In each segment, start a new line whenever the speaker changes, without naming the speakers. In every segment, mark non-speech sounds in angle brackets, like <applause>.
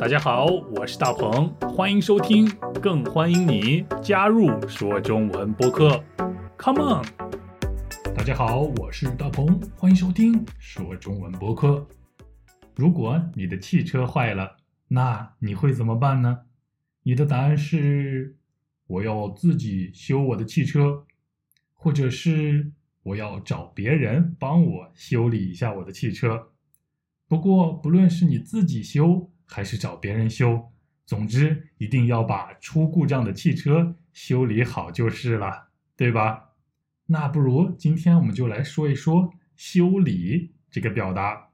大家好，我是大鹏，欢迎收听，更欢迎你加入说中文播客。Come on！大家好，我是大鹏，欢迎收听说中文播客。如果你的汽车坏了，那你会怎么办呢？你的答案是我要自己修我的汽车，或者是我要找别人帮我修理一下我的汽车。不过，不论是你自己修还是找别人修，总之一定要把出故障的汽车修理好就是了，对吧？那不如今天我们就来说一说“修理”这个表达。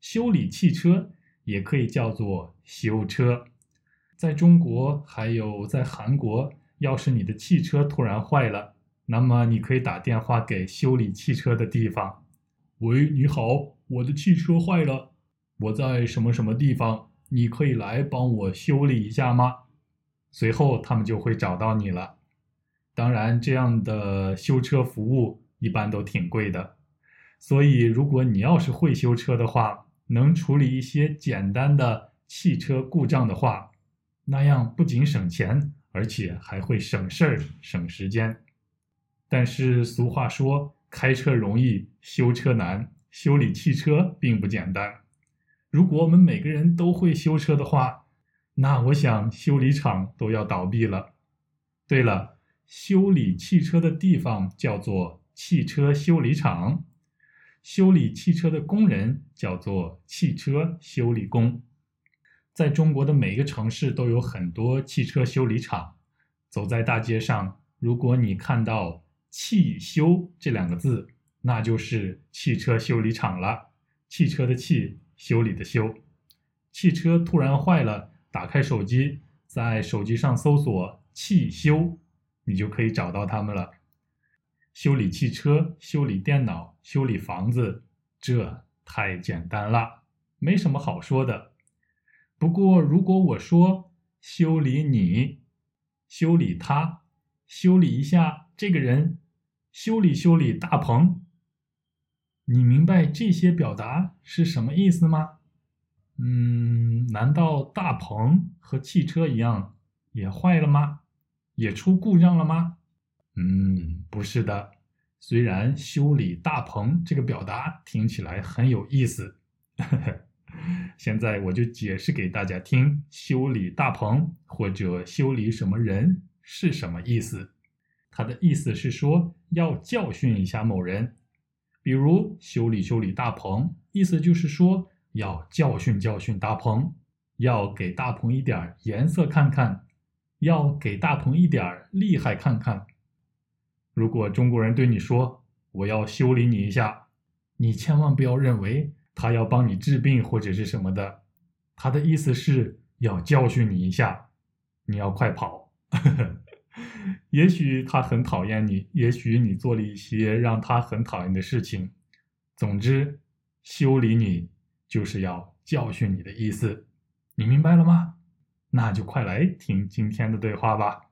修理汽车也可以叫做修车。在中国还有在韩国，要是你的汽车突然坏了，那么你可以打电话给修理汽车的地方。喂，你好，我的汽车坏了，我在什么什么地方？你可以来帮我修理一下吗？随后他们就会找到你了。当然，这样的修车服务一般都挺贵的，所以如果你要是会修车的话，能处理一些简单的汽车故障的话，那样不仅省钱，而且还会省事儿、省时间。但是俗话说。开车容易，修车难。修理汽车并不简单。如果我们每个人都会修车的话，那我想修理厂都要倒闭了。对了，修理汽车的地方叫做汽车修理厂，修理汽车的工人叫做汽车修理工。在中国的每个城市都有很多汽车修理厂。走在大街上，如果你看到，汽修这两个字，那就是汽车修理厂了。汽车的汽，修理的修。汽车突然坏了，打开手机，在手机上搜索“汽修”，你就可以找到他们了。修理汽车、修理电脑、修理房子，这太简单了，没什么好说的。不过，如果我说修理你，修理他，修理一下这个人。修理修理大鹏，你明白这些表达是什么意思吗？嗯，难道大鹏和汽车一样也坏了吗？也出故障了吗？嗯，不是的。虽然修理大鹏这个表达听起来很有意思，呵 <laughs> 呵现在我就解释给大家听：修理大鹏或者修理什么人是什么意思。他的意思是说要教训一下某人，比如修理修理大鹏，意思就是说要教训教训大鹏，要给大鹏一点颜色看看，要给大鹏一点厉害看看。如果中国人对你说我要修理你一下，你千万不要认为他要帮你治病或者是什么的，他的意思是要教训你一下，你要快跑。呵 <laughs> 呵也许他很讨厌你，也许你做了一些让他很讨厌的事情。总之，修理你就是要教训你的意思，你明白了吗？那就快来听今天的对话吧。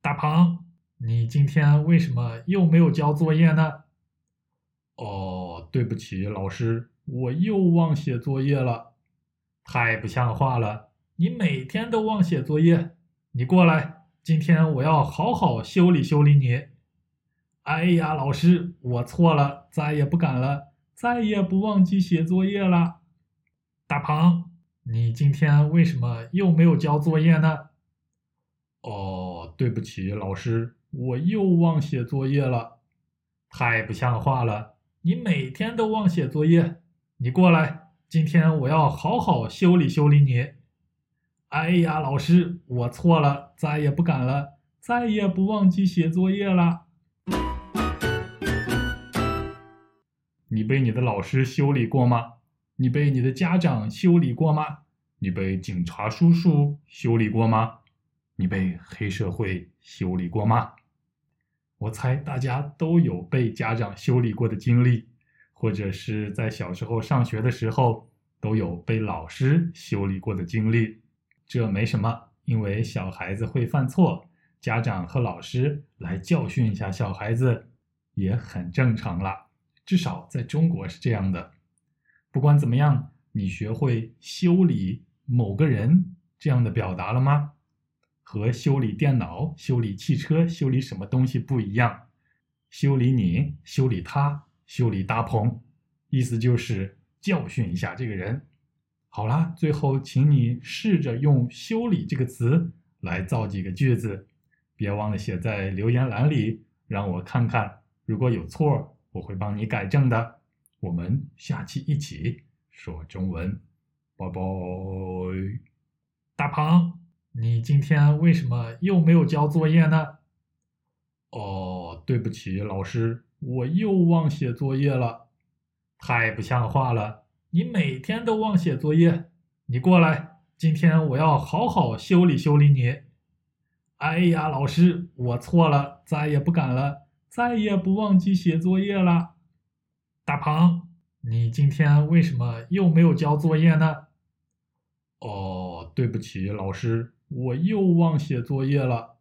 大鹏，你今天为什么又没有交作业呢？哦，对不起，老师，我又忘写作业了。太不像话了！你每天都忘写作业，你过来。今天我要好好修理修理你。哎呀，老师，我错了，再也不敢了，再也不忘记写作业了。大鹏，你今天为什么又没有交作业呢？哦，对不起，老师，我又忘写作业了。太不像话了！你每天都忘写作业，你过来，今天我要好好修理修理你。哎呀，老师，我错了，再也不敢了，再也不忘记写作业了。你被你的老师修理过吗？你被你的家长修理过吗？你被警察叔叔修理过吗？你被黑社会修理过吗？我猜大家都有被家长修理过的经历，或者是在小时候上学的时候都有被老师修理过的经历。这没什么，因为小孩子会犯错，家长和老师来教训一下小孩子也很正常啦。至少在中国是这样的。不管怎么样，你学会修理某个人这样的表达了吗？和修理电脑、修理汽车、修理什么东西不一样？修理你，修理他，修理大鹏，意思就是教训一下这个人。好啦，最后请你试着用“修理”这个词来造几个句子，别忘了写在留言栏里，让我看看。如果有错，我会帮你改正的。我们下期一起说中文，拜拜。大鹏，你今天为什么又没有交作业呢？哦，对不起，老师，我又忘写作业了。太不像话了。你每天都忘写作业，你过来，今天我要好好修理修理你。哎呀，老师，我错了，再也不敢了，再也不忘记写作业了。大鹏，你今天为什么又没有交作业呢？哦，对不起，老师，我又忘写作业了。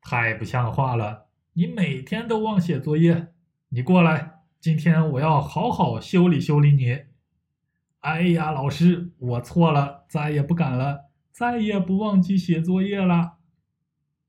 太不像话了，你每天都忘写作业，你过来，今天我要好好修理修理你。哎呀，老师，我错了，再也不敢了，再也不忘记写作业了。